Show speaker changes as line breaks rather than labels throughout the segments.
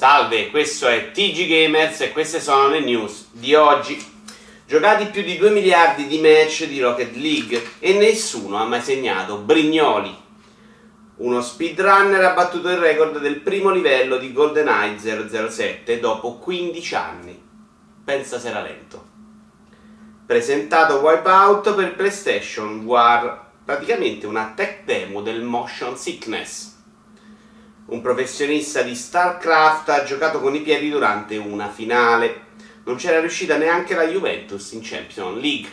Salve, questo è TG Gamers e queste sono le news di oggi. Giocati più di 2 miliardi di match di Rocket League e nessuno ha mai segnato Brignoli. Uno speedrunner ha battuto il record del primo livello di GoldenEye 007 dopo 15 anni. Pensa se era lento. Presentato Wipeout per PlayStation War, praticamente una tech demo del motion sickness un professionista di StarCraft ha giocato con i piedi durante una finale. Non c'era riuscita neanche la Juventus in Champions League.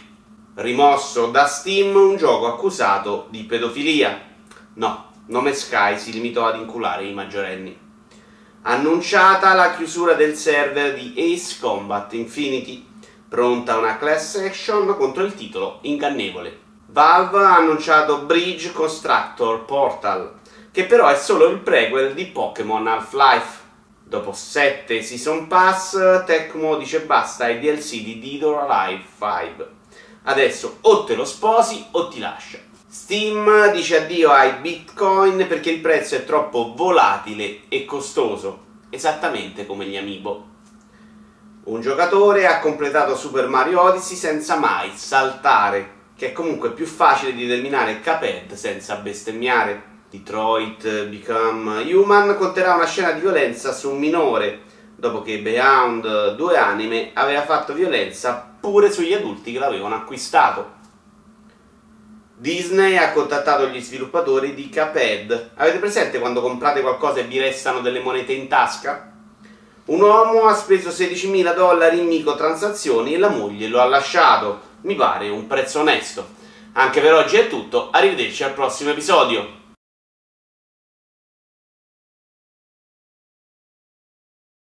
Rimosso da Steam un gioco accusato di pedofilia. No, Nome Sky si limitò ad inculare i maggiorenni. Annunciata la chiusura del server di Ace Combat Infinity. Pronta una class action contro il titolo ingannevole. Valve ha annunciato Bridge Constructor Portal, che però è solo il prequel di Pokémon Half-Life. Dopo 7 Season Pass, Tecmo dice basta ai DLC di Dead or Alive 5. Adesso o te lo sposi o ti lascia. Steam dice addio ai bitcoin perché il prezzo è troppo volatile e costoso, esattamente come gli amiibo. Un giocatore ha completato Super Mario Odyssey senza mai saltare, che è comunque più facile di terminare Cuphead senza bestemmiare. Detroit Become Human conterrà una scena di violenza su un minore, dopo che Beyond due anime aveva fatto violenza pure sugli adulti che l'avevano acquistato. Disney ha contattato gli sviluppatori di Cuphead. Avete presente quando comprate qualcosa e vi restano delle monete in tasca? Un uomo ha speso 16.000 dollari in microtransazioni e la moglie lo ha lasciato. Mi pare un prezzo onesto. Anche per oggi è tutto, arrivederci al prossimo episodio.